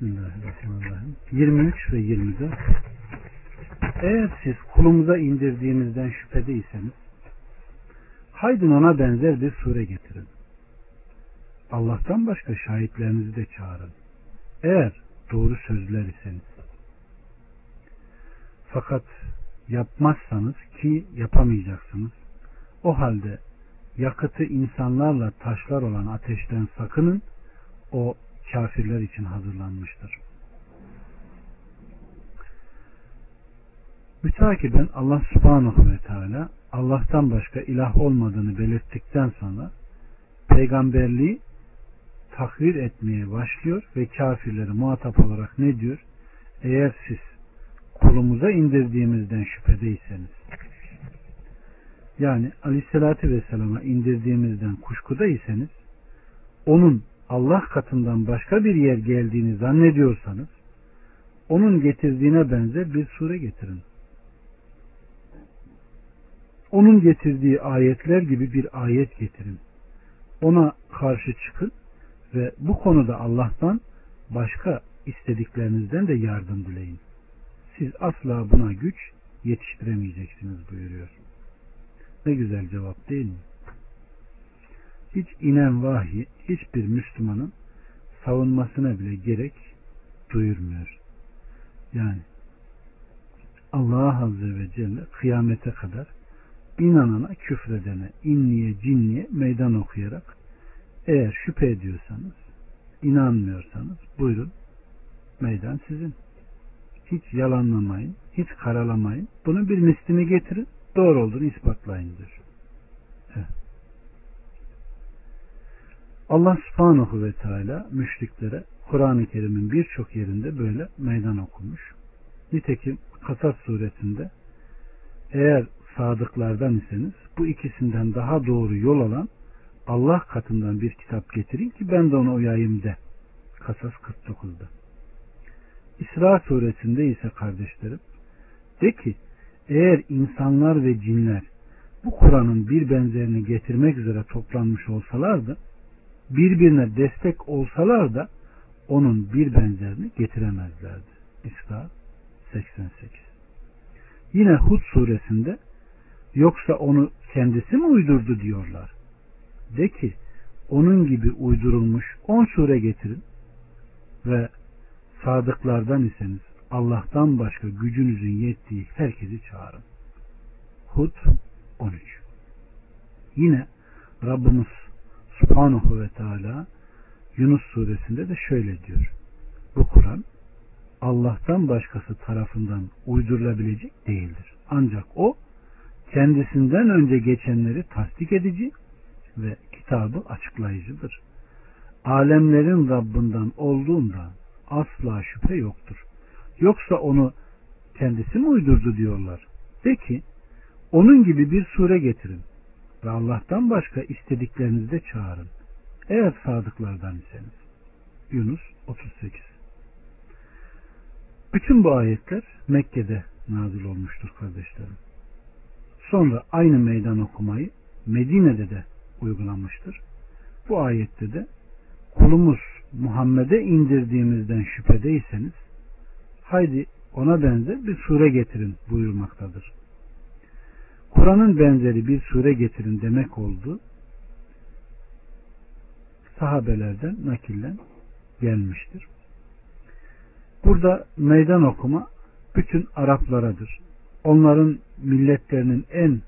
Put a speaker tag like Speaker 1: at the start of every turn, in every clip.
Speaker 1: Bismillahirrahmanirrahim. 23 ve 24 Eğer siz kulumuza indirdiğimizden şüphedeyseniz haydin ona benzer bir sure getirin. Allah'tan başka şahitlerinizi de çağırın. Eğer doğru sözler iseniz. Fakat yapmazsanız ki yapamayacaksınız. O halde yakıtı insanlarla taşlar olan ateşten sakının. O kafirler için hazırlanmıştır. Mütakiben Allah subhanahu ve teala Allah'tan başka ilah olmadığını belirttikten sonra peygamberliği takvir etmeye başlıyor ve kafirleri muhatap olarak ne diyor? Eğer siz kulumuza indirdiğimizden şüphedeyseniz yani aleyhissalatü vesselama indirdiğimizden kuşkudaysanız onun Allah katından başka bir yer geldiğini zannediyorsanız onun getirdiğine benzer bir sure getirin. Onun getirdiği ayetler gibi bir ayet getirin. Ona karşı çıkın ve bu konuda Allah'tan başka istediklerinizden de yardım dileyin. Siz asla buna güç yetiştiremeyeceksiniz buyuruyor. Ne güzel cevap değil mi? Hiç inen vahiy hiçbir Müslümanın savunmasına bile gerek duyurmuyor. Yani Allah Azze ve Celle kıyamete kadar inanana küfredene, inniye, cinniye meydan okuyarak eğer şüphe ediyorsanız, inanmıyorsanız buyurun meydan sizin. Hiç yalanlamayın, hiç karalamayın. Bunun bir mislini getirin, doğru olduğunu ispatlayın diyor. Evet. Allah subhanahu ve teala müşriklere Kur'an-ı Kerim'in birçok yerinde böyle meydan okumuş. Nitekim Kasas suresinde eğer sadıklardan iseniz bu ikisinden daha doğru yol alan Allah katından bir kitap getirin ki ben de onu uyayım de. Kasas 49'da. İsra suresinde ise kardeşlerim de ki eğer insanlar ve cinler bu Kur'an'ın bir benzerini getirmek üzere toplanmış olsalardı birbirine destek olsalar da onun bir benzerini getiremezlerdi. İsra 88 Yine Hud suresinde yoksa onu kendisi mi uydurdu diyorlar. De ki onun gibi uydurulmuş on sure getirin ve sadıklardan iseniz Allah'tan başka gücünüzün yettiği herkesi çağırın. Hud 13 Yine Rabbimiz Subhanahu ve Teala Yunus suresinde de şöyle diyor. Bu Kur'an Allah'tan başkası tarafından uydurulabilecek değildir. Ancak o kendisinden önce geçenleri tasdik edici ve kitabı açıklayıcıdır. Alemlerin Rabbinden olduğunda asla şüphe yoktur. Yoksa onu kendisi mi uydurdu diyorlar. De ki onun gibi bir sure getirin ve Allah'tan başka istediklerinizi de çağırın. Eğer sadıklardan iseniz. Yunus 38 Bütün bu ayetler Mekke'de nazil olmuştur kardeşlerim. Sonra aynı meydan okumayı Medine'de de uygulanmıştır. Bu ayette de kulumuz Muhammed'e indirdiğimizden şüphedeyseniz haydi ona benzer bir sure getirin buyurmaktadır. Kur'an'ın benzeri bir sure getirin demek oldu. Sahabelerden nakillen gelmiştir. Burada meydan okuma bütün Araplaradır. Onların milletlerinin en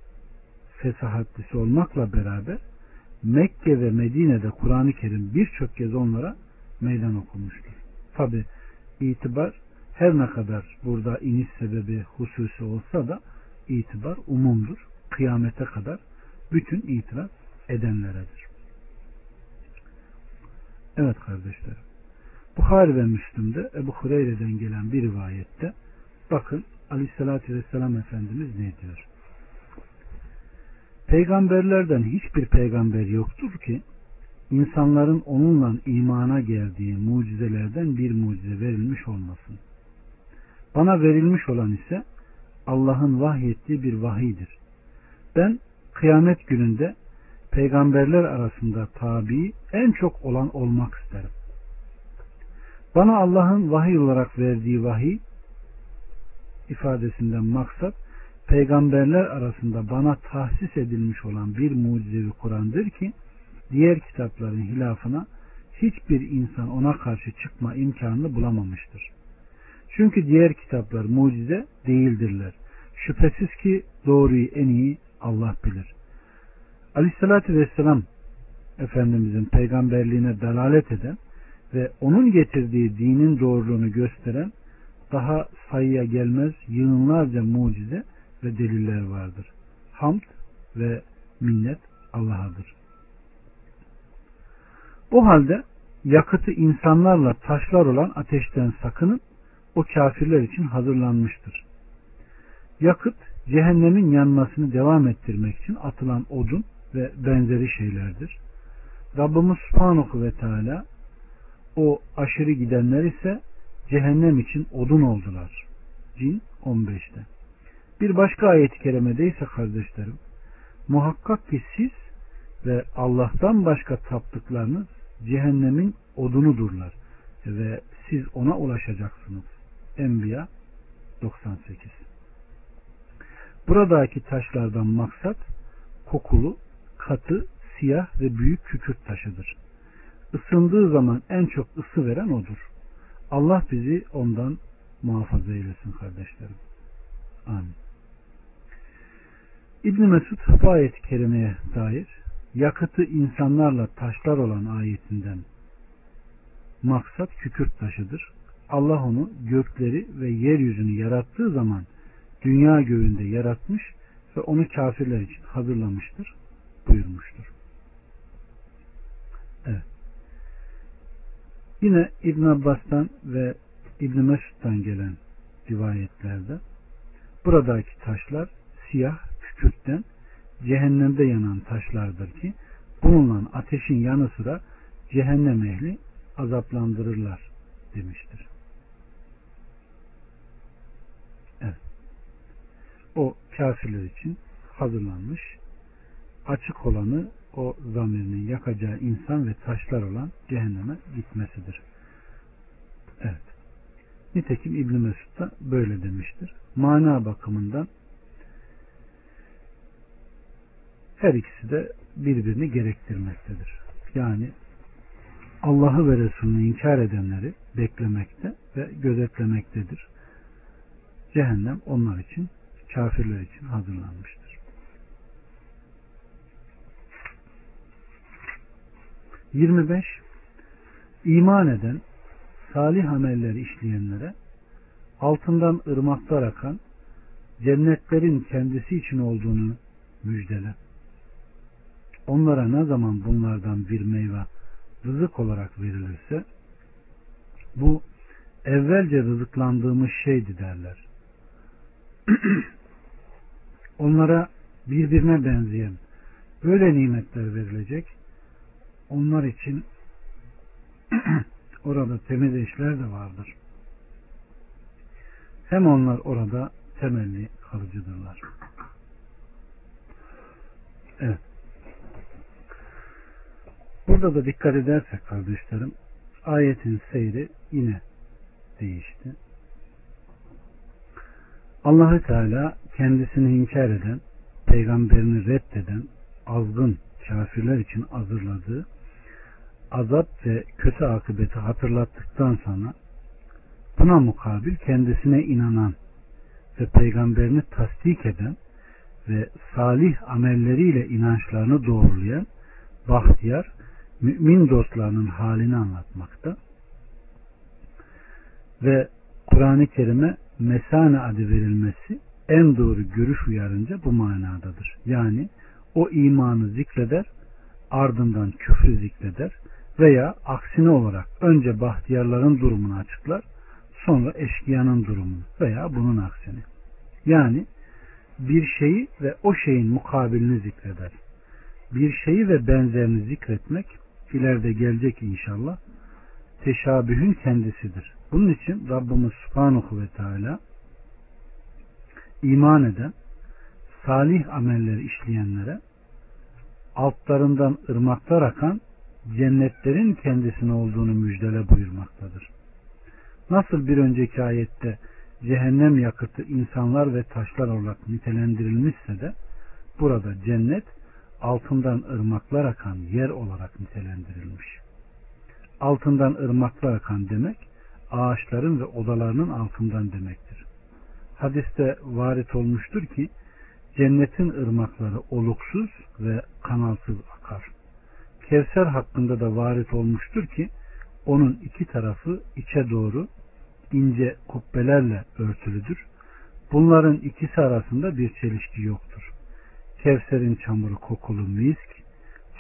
Speaker 1: fesahatlisi olmakla beraber Mekke ve Medine'de Kur'an-ı Kerim birçok kez onlara meydan okumuştur. Tabi itibar her ne kadar burada iniş sebebi hususi olsa da itibar umumdur. Kıyamete kadar bütün itiraz edenleredir. Evet kardeşlerim. Bukhari ve Müslüm'de Ebu Hureyre'den gelen bir rivayette bakın Aleyhisselatü Vesselam Efendimiz ne diyor? Peygamberlerden hiçbir peygamber yoktur ki insanların onunla imana geldiği mucizelerden bir mucize verilmiş olmasın. Bana verilmiş olan ise Allah'ın vahyettiği bir vahidir. Ben kıyamet gününde peygamberler arasında tabi en çok olan olmak isterim. Bana Allah'ın vahiy olarak verdiği vahiy ifadesinden maksat peygamberler arasında bana tahsis edilmiş olan bir mucizevi Kur'an'dır ki diğer kitapların hilafına hiçbir insan ona karşı çıkma imkanını bulamamıştır. Çünkü diğer kitaplar mucize değildirler. Şüphesiz ki doğruyu en iyi Allah bilir. Aleyhissalatü vesselam Efendimizin peygamberliğine dalalet eden ve onun getirdiği dinin doğruluğunu gösteren daha sayıya gelmez yığınlarca mucize ve deliller vardır. Hamd ve minnet Allah'adır. O halde yakıtı insanlarla taşlar olan ateşten sakının o kafirler için hazırlanmıştır. Yakıt cehennemin yanmasını devam ettirmek için atılan odun ve benzeri şeylerdir. Rabbimiz Subhanahu ve Teala o aşırı gidenler ise cehennem için odun oldular. Cin 15'te. Bir başka ayet-i kerimede ise kardeşlerim muhakkak ki siz ve Allah'tan başka taptıklarınız cehennemin odunudurlar ve siz ona ulaşacaksınız. Enbiya 98 Buradaki taşlardan maksat kokulu, katı, siyah ve büyük kükürt taşıdır. Isındığı zaman en çok ısı veren odur. Allah bizi ondan muhafaza eylesin kardeşlerim. Amin. İbn Mesud ayet-i kerimeye dair yakıtı insanlarla taşlar olan ayetinden maksat kükürt taşıdır. Allah onu gökleri ve yeryüzünü yarattığı zaman dünya göğünde yaratmış ve onu kafirler için hazırlamıştır buyurmuştur. Evet. Yine İbn Abbas'tan ve İbn Mesud'dan gelen rivayetlerde buradaki taşlar siyah kükürtten cehennemde yanan taşlardır ki bununla ateşin yanı sıra cehennem ehli azaplandırırlar demiştir. Evet. O kafirler için hazırlanmış açık olanı o zamirinin yakacağı insan ve taşlar olan cehenneme gitmesidir. Evet. Nitekim İbn Mesud da böyle demiştir. Mana bakımından her ikisi de birbirini gerektirmektedir. Yani Allah'ı ve Resulünü inkar edenleri beklemekte ve gözetlemektedir. Cehennem onlar için, kafirler için hazırlanmıştır. 25. İman eden, salih amelleri işleyenlere altından ırmaklar akan cennetlerin kendisi için olduğunu müjdele. Onlara ne zaman bunlardan bir meyve rızık olarak verilirse bu evvelce rızıklandığımız şeydi derler. Onlara birbirine benzeyen böyle nimetler verilecek. Onlar için orada temiz eşler de vardır. Hem onlar orada temelli kalıcıdırlar. Evet. Burada da dikkat edersek kardeşlerim ayetin seyri yine değişti. Allahü Teala kendisini inkar eden, peygamberini reddeden, azgın kafirler için hazırladığı azap ve kötü akıbeti hatırlattıktan sonra buna mukabil kendisine inanan ve peygamberini tasdik eden ve salih amelleriyle inançlarını doğrulayan bahtiyar mümin dostlarının halini anlatmakta ve Kur'an-ı Kerim'e mesane adı verilmesi en doğru görüş uyarınca bu manadadır. Yani o imanı zikreder ardından küfrü zikreder veya aksine olarak önce bahtiyarların durumunu açıklar sonra eşkıyanın durumunu veya bunun aksini. Yani bir şeyi ve o şeyin mukabilini zikreder. Bir şeyi ve benzerini zikretmek ileride gelecek inşallah teşabühün kendisidir. Bunun için Rabbimiz Subhanahu ve Teala iman eden salih amelleri işleyenlere altlarından ırmaklar akan cennetlerin kendisine olduğunu müjdele buyurmaktadır. Nasıl bir önceki ayette cehennem yakıtı insanlar ve taşlar olarak nitelendirilmişse de burada cennet altından ırmaklar akan yer olarak nitelendirilmiş. Altından ırmaklar akan demek ağaçların ve odalarının altından demektir. Hadiste varit olmuştur ki cennetin ırmakları oluksuz ve kanalsız akar. Kevser hakkında da varit olmuştur ki onun iki tarafı içe doğru ince kubbelerle örtülüdür. Bunların ikisi arasında bir çelişki yoktur. Kevser'in çamuru kokulu misk,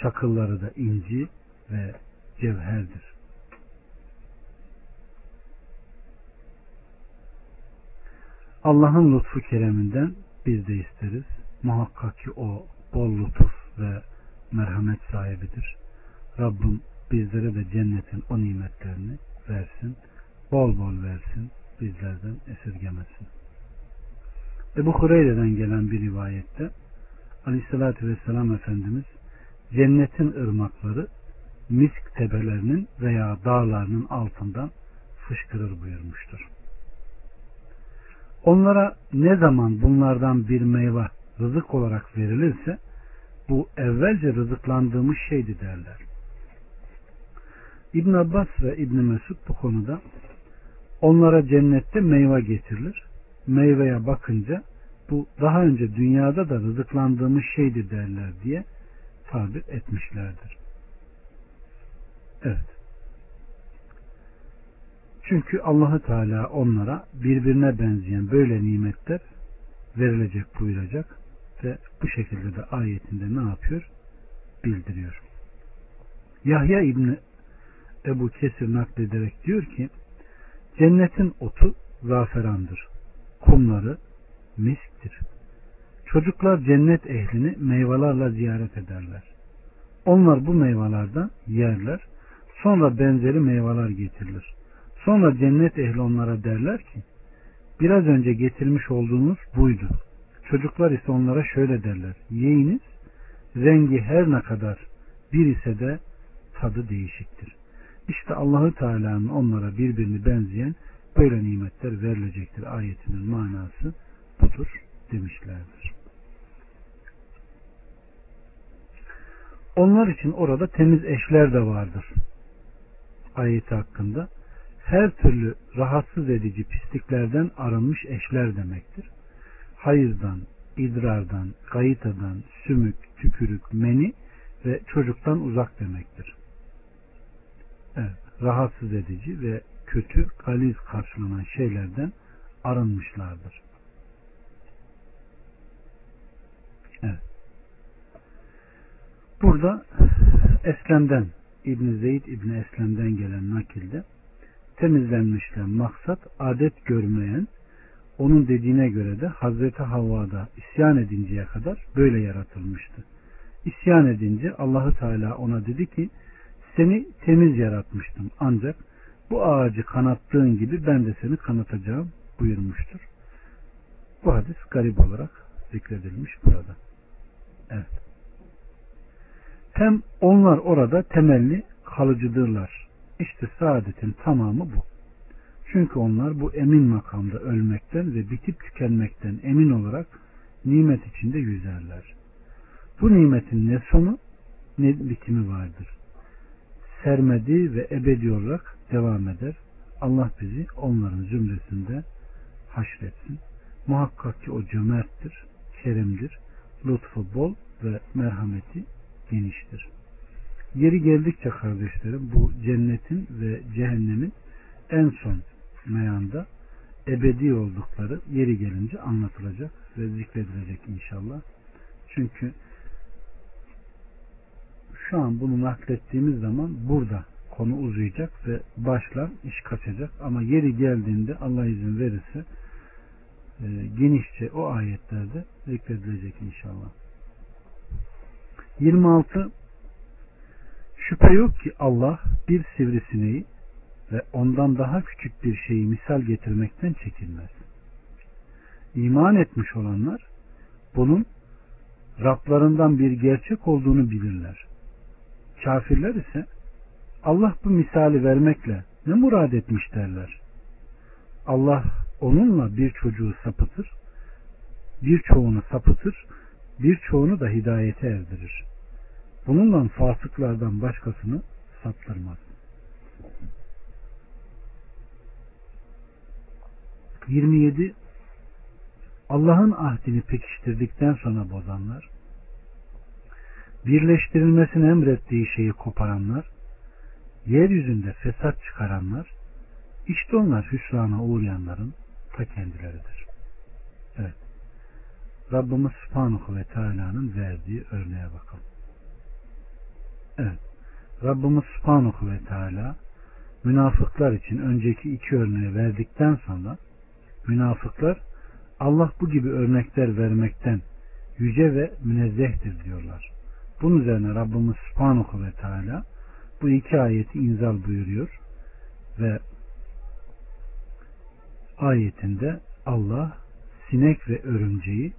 Speaker 1: çakılları da inci ve cevherdir. Allah'ın lütfu kereminden biz de isteriz. Muhakkak ki o bol lütuf ve merhamet sahibidir. Rabbim bizlere de cennetin o nimetlerini versin. Bol bol versin. Bizlerden esirgemesin. Ebu Hureyre'den gelen bir rivayette Aleyhisselatü Vesselam Efendimiz cennetin ırmakları misk tepelerinin veya dağlarının altından fışkırır buyurmuştur. Onlara ne zaman bunlardan bir meyve rızık olarak verilirse bu evvelce rızıklandığımız şeydi derler. İbn Abbas ve İbn Mesud bu konuda onlara cennette meyve getirilir. Meyveye bakınca bu daha önce dünyada da rızıklandığımız şeydi derler diye tabir etmişlerdir. Evet. Çünkü Allahu Teala onlara birbirine benzeyen böyle nimetler verilecek buyuracak ve bu şekilde de ayetinde ne yapıyor? Bildiriyor. Yahya İbni Ebu Kesir naklederek diyor ki cennetin otu zaferandır. Kumları misktir. Çocuklar cennet ehlini meyvelerle ziyaret ederler. Onlar bu meyvelerden yerler. Sonra benzeri meyveler getirilir. Sonra cennet ehli onlara derler ki biraz önce getirmiş olduğunuz buydu. Çocuklar ise onlara şöyle derler. Yiyiniz rengi her ne kadar bir ise de tadı değişiktir. İşte Allahü Teala'nın onlara birbirini benzeyen böyle nimetler verilecektir ayetinin manası budur demişlerdir. Onlar için orada temiz eşler de vardır. Ayeti hakkında her türlü rahatsız edici pisliklerden arınmış eşler demektir. Hayızdan, idrardan, gayitadan, sümük, tükürük, meni ve çocuktan uzak demektir. Evet, rahatsız edici ve kötü, galiz karşılanan şeylerden arınmışlardır. Evet. Burada Eslem'den İbn Zeyd İbn Eslem'den gelen nakilde temizlenmişler. Maksat adet görmeyen onun dediğine göre de Hazreti Havva'da isyan edinceye kadar böyle yaratılmıştı. İsyan edince Allahu Teala ona dedi ki seni temiz yaratmıştım ancak bu ağacı kanattığın gibi ben de seni kanatacağım buyurmuştur. Bu hadis garip olarak zikredilmiş burada. Evet. Hem onlar orada temelli kalıcıdırlar. İşte saadetin tamamı bu. Çünkü onlar bu emin makamda ölmekten ve bitip tükenmekten emin olarak nimet içinde yüzerler. Bu nimetin ne sonu ne bitimi vardır. Sermedi ve ebedi olarak devam eder. Allah bizi onların zümresinde haşretsin. Muhakkak ki o cömerttir, kerimdir, lütfu bol ve merhameti geniştir. Yeri geldikçe kardeşlerim bu cennetin ve cehennemin en son meyanda ebedi oldukları yeri gelince anlatılacak ve zikredilecek inşallah. Çünkü şu an bunu naklettiğimiz zaman burada konu uzayacak ve başlar iş kaçacak ama yeri geldiğinde Allah izin verirse e, genişçe o ayetlerde zikredilecek inşallah. 26 Şüphe yok ki Allah bir sivrisineği ve ondan daha küçük bir şeyi misal getirmekten çekinmez. İman etmiş olanlar bunun Rablarından bir gerçek olduğunu bilirler. Kafirler ise Allah bu misali vermekle ne murad etmiş derler. Allah onunla bir çocuğu sapıtır, birçoğunu sapıtır, birçoğunu da hidayete erdirir. Bununla fasıklardan başkasını saptırmaz. 27 Allah'ın ahdini pekiştirdikten sonra bozanlar, birleştirilmesini emrettiği şeyi koparanlar, yeryüzünde fesat çıkaranlar, işte onlar hüsrana uğrayanların ta kendileridir. Evet. Rabbimiz Subhanahu ve Teala'nın verdiği örneğe bakalım. Evet. Rabbimiz Subhanahu ve Teala münafıklar için önceki iki örneği verdikten sonra münafıklar Allah bu gibi örnekler vermekten yüce ve münezzehtir diyorlar. Bunun üzerine Rabbimiz Subhanahu ve Teala bu iki ayeti inzal buyuruyor ve ayetinde Allah sinek ve örümceği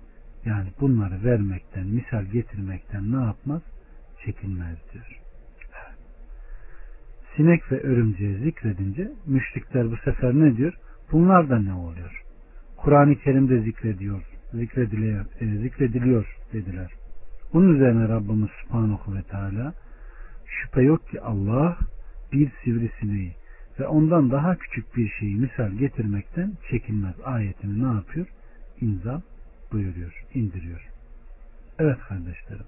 Speaker 1: yani bunları vermekten, misal getirmekten ne yapmaz? Çekinmez diyor. Sinek ve örümceği zikredince müşrikler bu sefer ne diyor? Bunlar da ne oluyor? Kur'an-ı Kerim'de zikrediyor, zikrediliyor, e, zikrediliyor dediler. Bunun üzerine Rabbimiz Subhanahu ve Teala şüphe yok ki Allah bir sivrisineği ve ondan daha küçük bir şeyi misal getirmekten çekinmez ayetini ne yapıyor? İnzal buyuruyor, indiriyor. Evet kardeşlerim.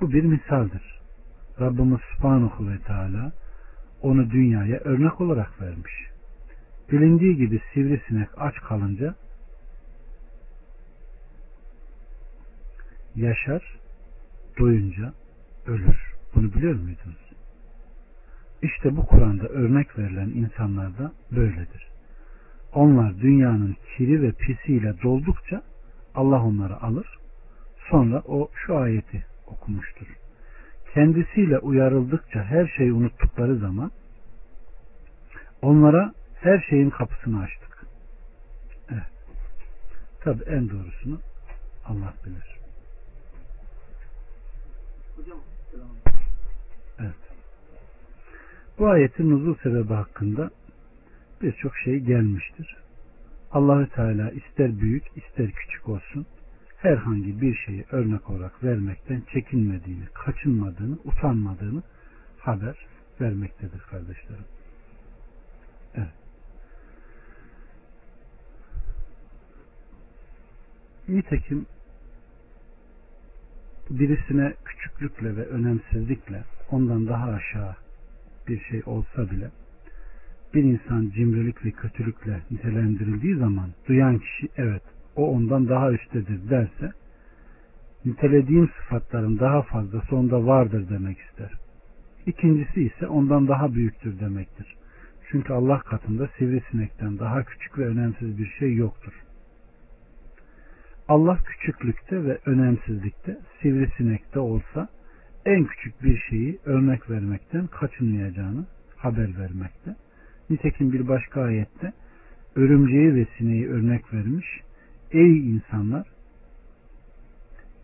Speaker 1: Bu bir misaldir. Rabbimiz Subhanahu ve Teala onu dünyaya örnek olarak vermiş. Bilindiği gibi sivrisinek aç kalınca yaşar, doyunca ölür. Bunu biliyor muydunuz? İşte bu Kur'an'da örnek verilen insanlar da böyledir. Onlar dünyanın kiri ve pisiyle doldukça Allah onları alır. Sonra o şu ayeti okumuştur. Kendisiyle uyarıldıkça her şeyi unuttukları zaman onlara her şeyin kapısını açtık. Evet. Tabi en doğrusunu Allah bilir. Evet. Bu ayetin nuzul sebebi hakkında birçok şey gelmiştir. Allahü Teala ister büyük ister küçük olsun herhangi bir şeyi örnek olarak vermekten çekinmediğini, kaçınmadığını, utanmadığını haber vermektedir kardeşlerim. Evet. Nitekim birisine küçüklükle ve önemsizlikle ondan daha aşağı bir şey olsa bile bir insan cimrilik ve kötülükle nitelendirildiği zaman duyan kişi evet o ondan daha üsttedir derse nitelediğim sıfatların daha fazlası onda vardır demek ister. İkincisi ise ondan daha büyüktür demektir. Çünkü Allah katında sivrisinekten daha küçük ve önemsiz bir şey yoktur. Allah küçüklükte ve önemsizlikte sivrisinekte olsa en küçük bir şeyi örnek vermekten kaçınmayacağını haber vermekte. Nitekim bir başka ayette örümceği ve sineği örnek vermiş. Ey insanlar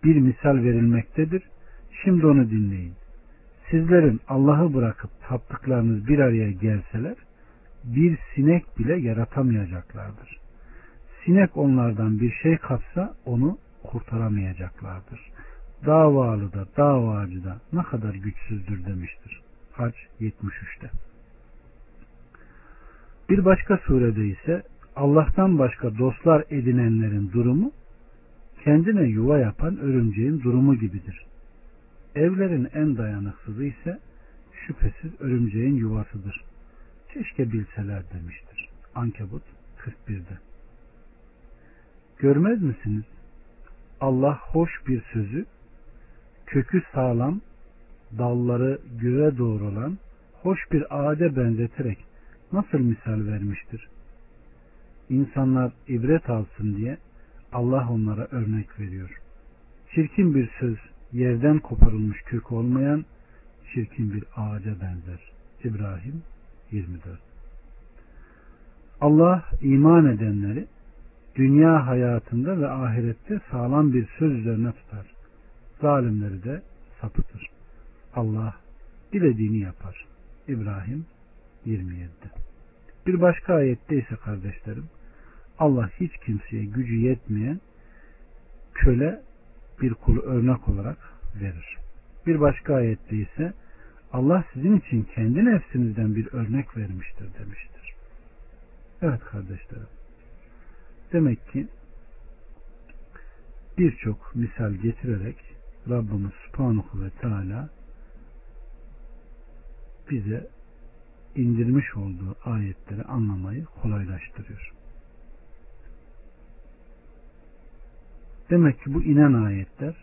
Speaker 1: bir misal verilmektedir. Şimdi onu dinleyin. Sizlerin Allah'ı bırakıp taptıklarınız bir araya gelseler bir sinek bile yaratamayacaklardır. Sinek onlardan bir şey kapsa onu kurtaramayacaklardır. Davalı da davacı da ne kadar güçsüzdür demiştir. Hac 73'te. Bir başka surede ise Allah'tan başka dostlar edinenlerin durumu kendine yuva yapan örümceğin durumu gibidir. Evlerin en dayanıksızı ise şüphesiz örümceğin yuvasıdır. Keşke bilseler demiştir. Ankebut 41'de. Görmez misiniz? Allah hoş bir sözü, kökü sağlam, dalları göğe doğrulan, hoş bir ağaca benzeterek nasıl misal vermiştir? İnsanlar ibret alsın diye Allah onlara örnek veriyor. Çirkin bir söz yerden koparılmış kök olmayan çirkin bir ağaca benzer. İbrahim 24 Allah iman edenleri dünya hayatında ve ahirette sağlam bir söz üzerine tutar. Zalimleri de sapıtır. Allah dilediğini yapar. İbrahim 27'de. Bir başka ayette ise kardeşlerim Allah hiç kimseye gücü yetmeyen köle bir kulu örnek olarak verir. Bir başka ayette ise Allah sizin için kendi nefsinizden bir örnek vermiştir demiştir. Evet kardeşlerim. Demek ki birçok misal getirerek Rabbimiz Subhanahu ve Teala bize indirmiş olduğu ayetleri anlamayı kolaylaştırıyor. Demek ki bu inen ayetler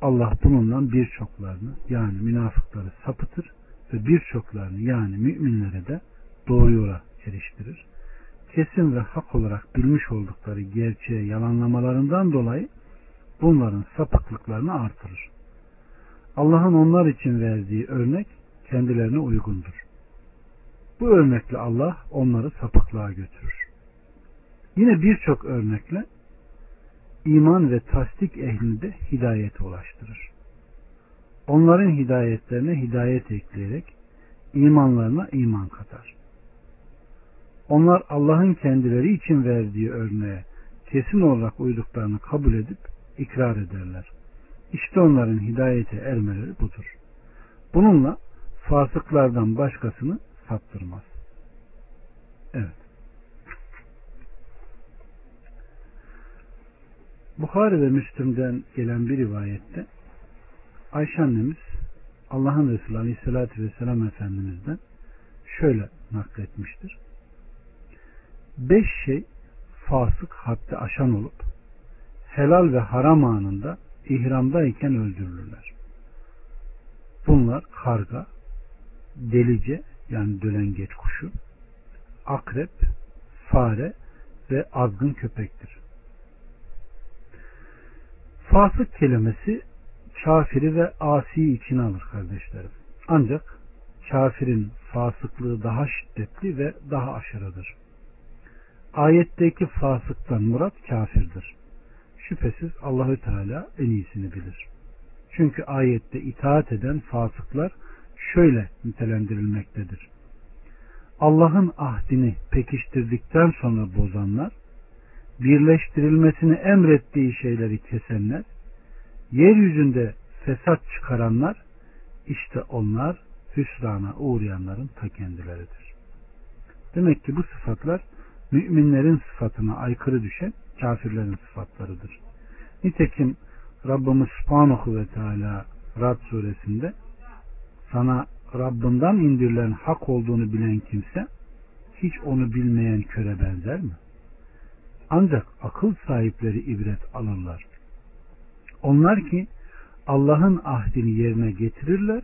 Speaker 1: Allah bununla birçoklarını yani münafıkları sapıtır ve birçoklarını yani müminlere de doğru yola eriştirir. Kesin ve hak olarak bilmiş oldukları gerçeğe yalanlamalarından dolayı bunların sapıklıklarını artırır. Allah'ın onlar için verdiği örnek kendilerine uygundur. Bu örnekle Allah onları sapıklığa götürür. Yine birçok örnekle iman ve tasdik ehlini de hidayete ulaştırır. Onların hidayetlerine hidayet ekleyerek imanlarına iman katar. Onlar Allah'ın kendileri için verdiği örneğe kesin olarak uyduklarını kabul edip ikrar ederler. İşte onların hidayete ermeleri budur. Bununla fasıklardan başkasını saptırmaz. Evet. Bukhari ve Müslüm'den gelen bir rivayette Ayşe annemiz Allah'ın Resulü Aleyhisselatü Vesselam Efendimiz'den şöyle nakletmiştir. Beş şey fasık haddi aşan olup helal ve haram anında ihramdayken öldürülürler. Bunlar karga, delice yani dölengeç kuşu, akrep, fare ve azgın köpektir. Fasık kelimesi kafiri ve asi için alır kardeşlerim. Ancak kafirin fasıklığı daha şiddetli ve daha aşırıdır. Ayetteki fasıktan murat kafirdir. Şüphesiz Allahü Teala en iyisini bilir. Çünkü ayette itaat eden fasıklar şöyle nitelendirilmektedir. Allah'ın ahdini pekiştirdikten sonra bozanlar, birleştirilmesini emrettiği şeyleri kesenler, yeryüzünde fesat çıkaranlar, işte onlar hüsrana uğrayanların ta kendileridir. Demek ki bu sıfatlar müminlerin sıfatına aykırı düşen kafirlerin sıfatlarıdır. Nitekim Rabbimiz Subhanahu ve Teala Rad suresinde sana Rabbinden indirilen hak olduğunu bilen kimse hiç onu bilmeyen köre benzer mi? Ancak akıl sahipleri ibret alırlar. Onlar ki Allah'ın ahdini yerine getirirler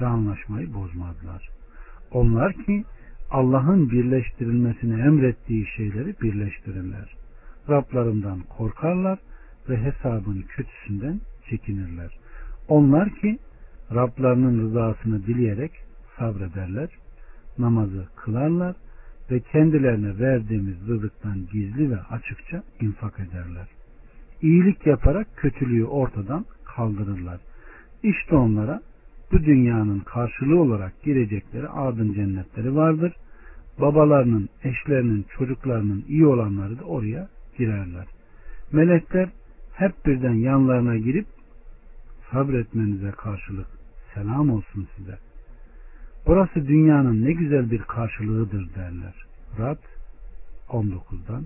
Speaker 1: ve anlaşmayı bozmazlar. Onlar ki Allah'ın birleştirilmesini emrettiği şeyleri birleştirirler. Rablarından korkarlar ve hesabın kötüsünden çekinirler. Onlar ki Rablarının rızasını dileyerek sabrederler, namazı kılarlar ve kendilerine verdiğimiz rızıktan gizli ve açıkça infak ederler. İyilik yaparak kötülüğü ortadan kaldırırlar. İşte onlara bu dünyanın karşılığı olarak girecekleri adın cennetleri vardır. Babalarının, eşlerinin, çocuklarının iyi olanları da oraya girerler. Melekler hep birden yanlarına girip sabretmenize karşılık selam olsun size. Burası dünyanın ne güzel bir karşılığıdır derler. Rad 19'dan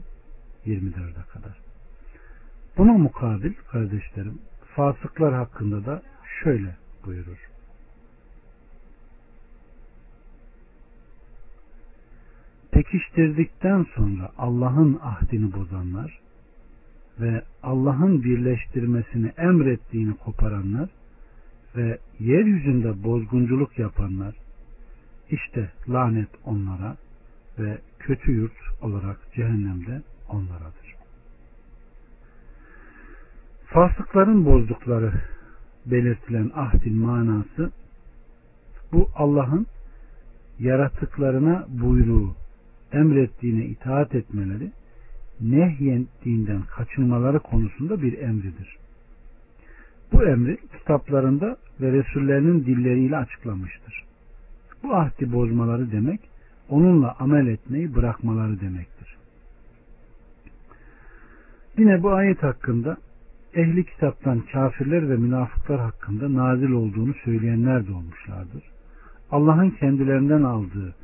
Speaker 1: 24'e kadar. Buna mukabil kardeşlerim fasıklar hakkında da şöyle buyurur. Pekiştirdikten sonra Allah'ın ahdini bozanlar ve Allah'ın birleştirmesini emrettiğini koparanlar ve yeryüzünde bozgunculuk yapanlar işte lanet onlara ve kötü yurt olarak cehennemde onlaradır. Fasıkların bozdukları belirtilen ahdin manası bu Allah'ın yaratıklarına buyruğu, emrettiğine itaat etmeleri, nehyettiğinden kaçınmaları konusunda bir emridir. Bu emri kitaplarında ve Resullerinin dilleriyle açıklamıştır. Bu ahdi bozmaları demek onunla amel etmeyi bırakmaları demektir. Yine bu ayet hakkında ehli kitaptan kafirler ve münafıklar hakkında nazil olduğunu söyleyenler de olmuşlardır. Allah'ın kendilerinden aldığı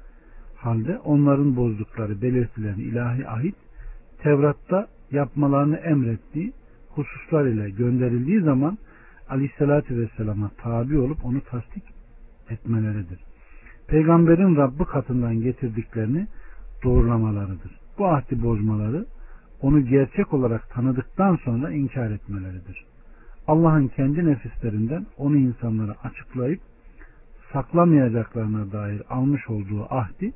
Speaker 1: halde onların bozdukları belirtilen ilahi ahit Tevrat'ta yapmalarını emrettiği hususlar ile gönderildiği zaman Aleyhisselatü Vesselam'a tabi olup onu tasdik etmeleridir. Peygamberin Rabbi katından getirdiklerini doğrulamalarıdır. Bu ahdi bozmaları onu gerçek olarak tanıdıktan sonra inkar etmeleridir. Allah'ın kendi nefislerinden onu insanlara açıklayıp saklamayacaklarına dair almış olduğu ahdi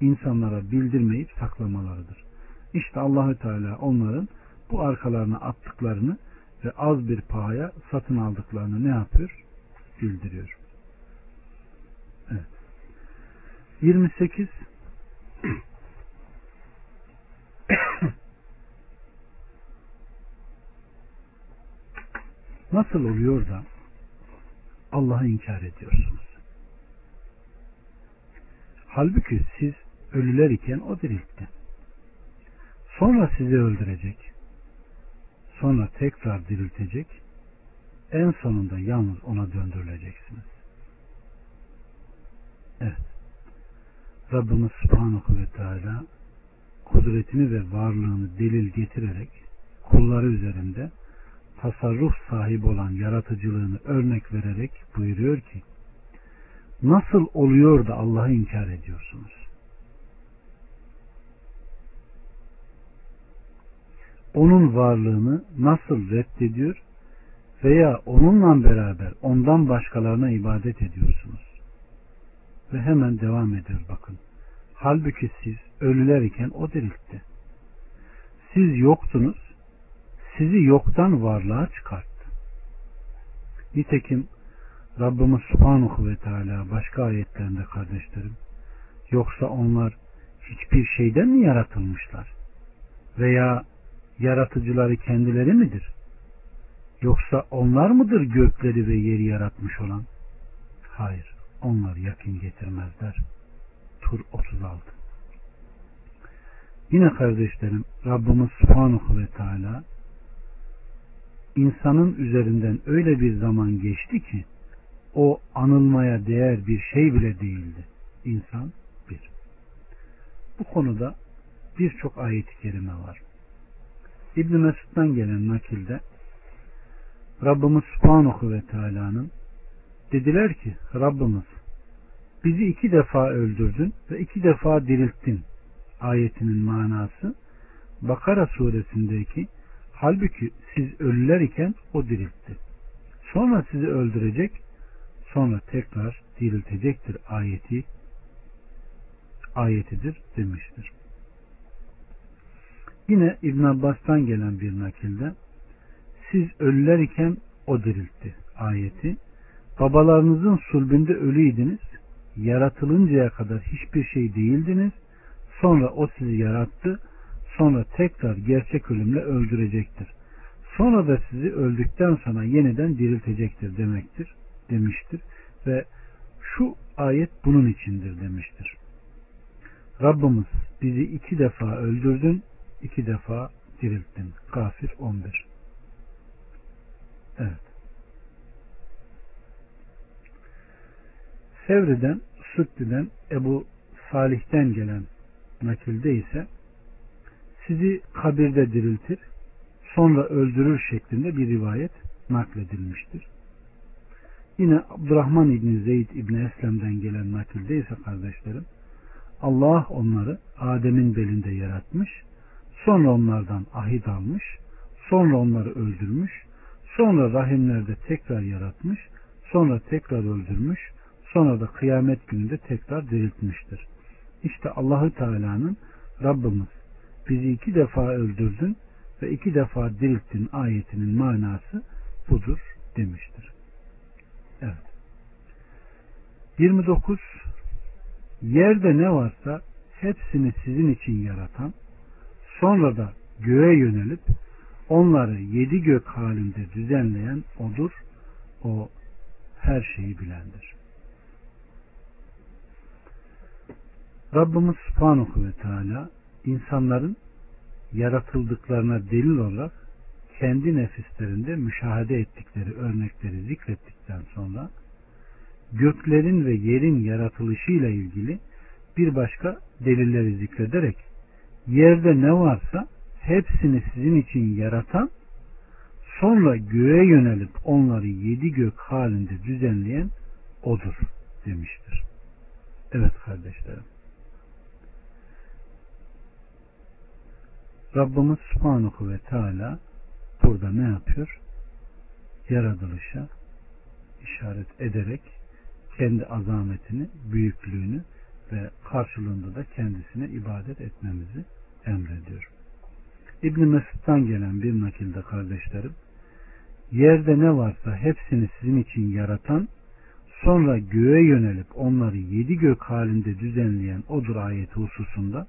Speaker 1: insanlara bildirmeyip saklamalarıdır. İşte Allahü Teala onların bu arkalarına attıklarını ve az bir pahaya satın aldıklarını ne yapıyor? Bildiriyor. Evet. 28 Nasıl oluyor da Allah'ı inkar ediyorsunuz? Halbuki siz ölüler iken o diriltti. Sonra sizi öldürecek. Sonra tekrar diriltecek. En sonunda yalnız ona döndürüleceksiniz. Evet. Rabbimiz Subhanahu ve Teala kudretini ve varlığını delil getirerek kulları üzerinde tasarruf sahibi olan yaratıcılığını örnek vererek buyuruyor ki nasıl oluyor da Allah'ı inkar ediyorsunuz? Onun varlığını nasıl reddediyor veya onunla beraber ondan başkalarına ibadet ediyorsunuz? Ve hemen devam ediyor bakın. Halbuki siz ölüler iken o diriltti. Siz yoktunuz, sizi yoktan varlığa çıkarttı. Nitekim Rabbimiz Subhanahu ve Teala başka ayetlerinde kardeşlerim yoksa onlar hiçbir şeyden mi yaratılmışlar? Veya yaratıcıları kendileri midir? Yoksa onlar mıdır gökleri ve yeri yaratmış olan? Hayır, onlar yakın getirmezler. Tur 36 Yine kardeşlerim Rabbimiz Subhanahu ve Teala insanın üzerinden öyle bir zaman geçti ki o anılmaya değer bir şey bile değildi. İnsan bir. Bu konuda birçok ayet-i kerime var. İbn Mesud'dan gelen nakilde Rabbimiz Subhanahu ve Teala'nın dediler ki Rabbimiz bizi iki defa öldürdün ve iki defa dirilttin ayetinin manası Bakara suresindeki halbuki siz ölüler iken o diriltti. Sonra sizi öldürecek sonra tekrar diriltecektir ayeti ayetidir demiştir. Yine İbn Abbas'tan gelen bir nakilde siz ölüler iken o diriltti ayeti babalarınızın sulbünde ölüydiniz yaratılıncaya kadar hiçbir şey değildiniz sonra o sizi yarattı sonra tekrar gerçek ölümle öldürecektir. Sonra da sizi öldükten sonra yeniden diriltecektir demektir demiştir ve şu ayet bunun içindir demiştir. Rabbimiz bizi iki defa öldürdün, iki defa dirilttin. Kafir 11. Evet. Sevri'den, Sütli'den, Ebu Salih'ten gelen nakilde ise sizi kabirde diriltir, sonra öldürür şeklinde bir rivayet nakledilmiştir. Yine Abdurrahman İbni Zeyd İbni Eslem'den gelen nakilde ise kardeşlerim Allah onları Adem'in belinde yaratmış, sonra onlardan ahit almış, sonra onları öldürmüş, sonra rahimlerde tekrar yaratmış, sonra tekrar öldürmüş, sonra da kıyamet gününde tekrar diriltmiştir. İşte Allahü Teala'nın Rabbimiz bizi iki defa öldürdün ve iki defa dirilttin ayetinin manası budur demiştir. Evet. 29 Yerde ne varsa hepsini sizin için yaratan, sonra da göğe yönelip onları yedi gök halinde düzenleyen odur. O her şeyi bilendir. Rabbimiz Subhanahu ve Teala insanların yaratıldıklarına delil olarak kendi nefislerinde müşahede ettikleri örnekleri zikrettikten sonra göklerin ve yerin yaratılışıyla ilgili bir başka delilleri zikrederek yerde ne varsa hepsini sizin için yaratan sonra göğe yönelip onları yedi gök halinde düzenleyen odur demiştir. Evet kardeşlerim. Rabbimiz Subhanahu ve Teala burada ne yapıyor? Yaratılışa işaret ederek kendi azametini, büyüklüğünü ve karşılığında da kendisine ibadet etmemizi emrediyor. İbn Mesud'dan gelen bir nakilde kardeşlerim, yerde ne varsa hepsini sizin için yaratan, sonra göğe yönelip onları yedi gök halinde düzenleyen odur ayeti hususunda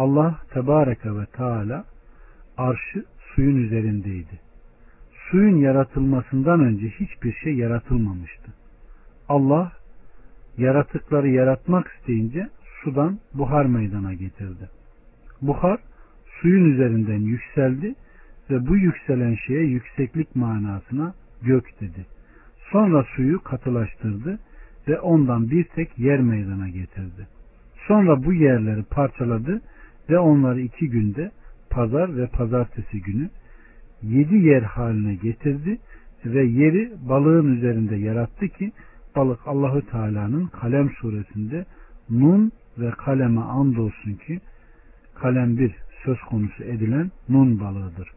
Speaker 1: Allah Tebareke ve Teala arşı suyun üzerindeydi. Suyun yaratılmasından önce hiçbir şey yaratılmamıştı. Allah yaratıkları yaratmak isteyince sudan buhar meydana getirdi. Buhar suyun üzerinden yükseldi ve bu yükselen şeye yükseklik manasına gök dedi. Sonra suyu katılaştırdı ve ondan bir tek yer meydana getirdi. Sonra bu yerleri parçaladı ve onları iki günde pazar ve pazartesi günü yedi yer haline getirdi ve yeri balığın üzerinde yarattı ki balık Allahü Teala'nın kalem suresinde nun ve kaleme andolsun ki kalem bir söz konusu edilen nun balığıdır.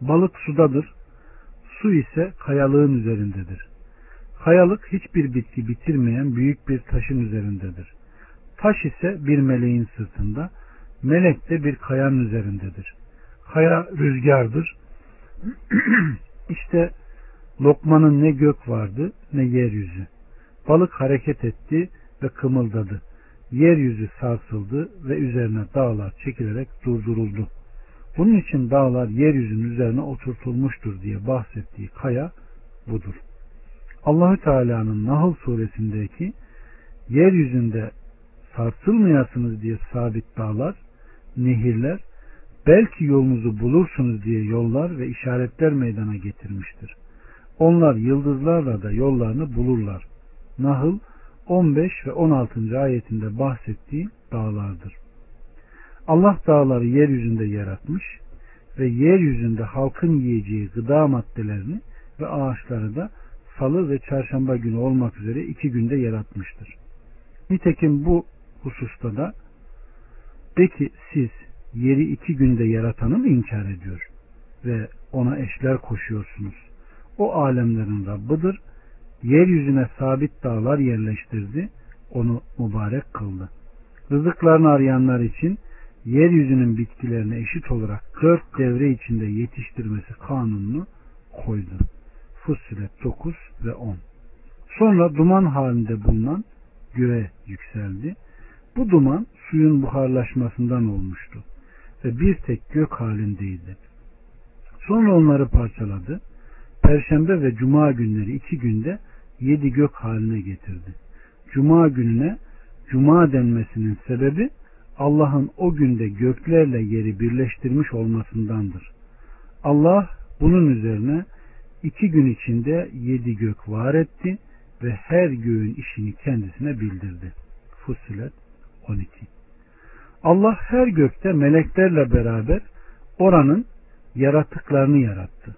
Speaker 1: Balık sudadır. Su ise kayalığın üzerindedir. Kayalık hiçbir bitki bitirmeyen büyük bir taşın üzerindedir. Taş ise bir meleğin sırtında, melek de bir kayanın üzerindedir. Kaya rüzgardır. İşte Lokmanın ne gök vardı ne yeryüzü. Balık hareket etti ve kımıldadı. Yeryüzü sarsıldı ve üzerine dağlar çekilerek durduruldu. Bunun için dağlar yeryüzünün üzerine oturtulmuştur diye bahsettiği kaya budur. Allahü Teala'nın Nahl suresindeki yeryüzünde sarsılmayasınız diye sabit dağlar, nehirler, belki yolunuzu bulursunuz diye yollar ve işaretler meydana getirmiştir. Onlar yıldızlarla da yollarını bulurlar. Nahl 15 ve 16. ayetinde bahsettiği dağlardır. Allah dağları yeryüzünde yaratmış ve yeryüzünde halkın yiyeceği gıda maddelerini ve ağaçları da salı ve çarşamba günü olmak üzere iki günde yaratmıştır. Nitekim bu hususta da de ki siz yeri iki günde yaratanı mı inkar ediyor ve ona eşler koşuyorsunuz? O alemlerin Rabbidir. Yeryüzüne sabit dağlar yerleştirdi. Onu mübarek kıldı. Rızıklarını arayanlar için yeryüzünün bitkilerine eşit olarak dört devre içinde yetiştirmesi kanununu koydu. Fussilet 9 ve 10. Sonra duman halinde bulunan göğe yükseldi. Bu duman suyun buharlaşmasından olmuştu ve bir tek gök halindeydi. Sonra onları parçaladı. Perşembe ve Cuma günleri iki günde yedi gök haline getirdi. Cuma gününe Cuma denmesinin sebebi Allah'ın o günde göklerle yeri birleştirmiş olmasındandır. Allah bunun üzerine iki gün içinde yedi gök var etti ve her göğün işini kendisine bildirdi. Fussilet 12 Allah her gökte meleklerle beraber oranın yaratıklarını yarattı.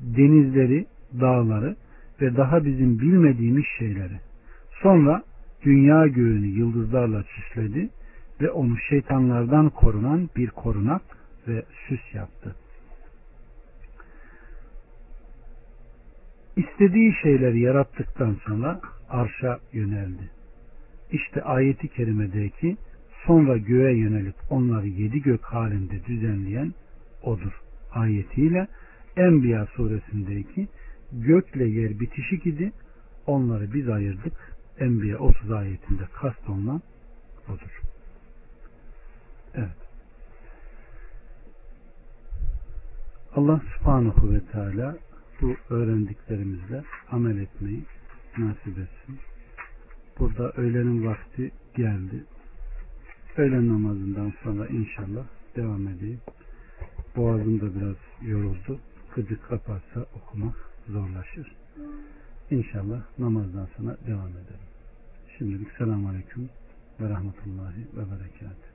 Speaker 1: Denizleri, dağları ve daha bizim bilmediğimiz şeyleri. Sonra dünya göğünü yıldızlarla süsledi ve onu şeytanlardan korunan bir korunak ve süs yaptı. İstediği şeyleri yarattıktan sonra arşa yöneldi. İşte ayeti kerimedeki sonra göğe yönelip onları yedi gök halinde düzenleyen odur. Ayetiyle Enbiya suresindeki gökle yer bitişik idi. Onları biz ayırdık. Enbiya 30 ayetinde kast olunan odur. Evet. Allah subhanahu ve teala bu öğrendiklerimizle amel etmeyi nasip etsin. Burada öğlenin vakti geldi. Öğlen namazından sonra inşallah devam edeyim. Boğazım da biraz yoruldu. Gıcık kaparsa okumak zorlaşır. İnşallah namazdan sonra devam edelim. Şimdilik selamun aleyküm ve rahmetullahi ve berekatuhu.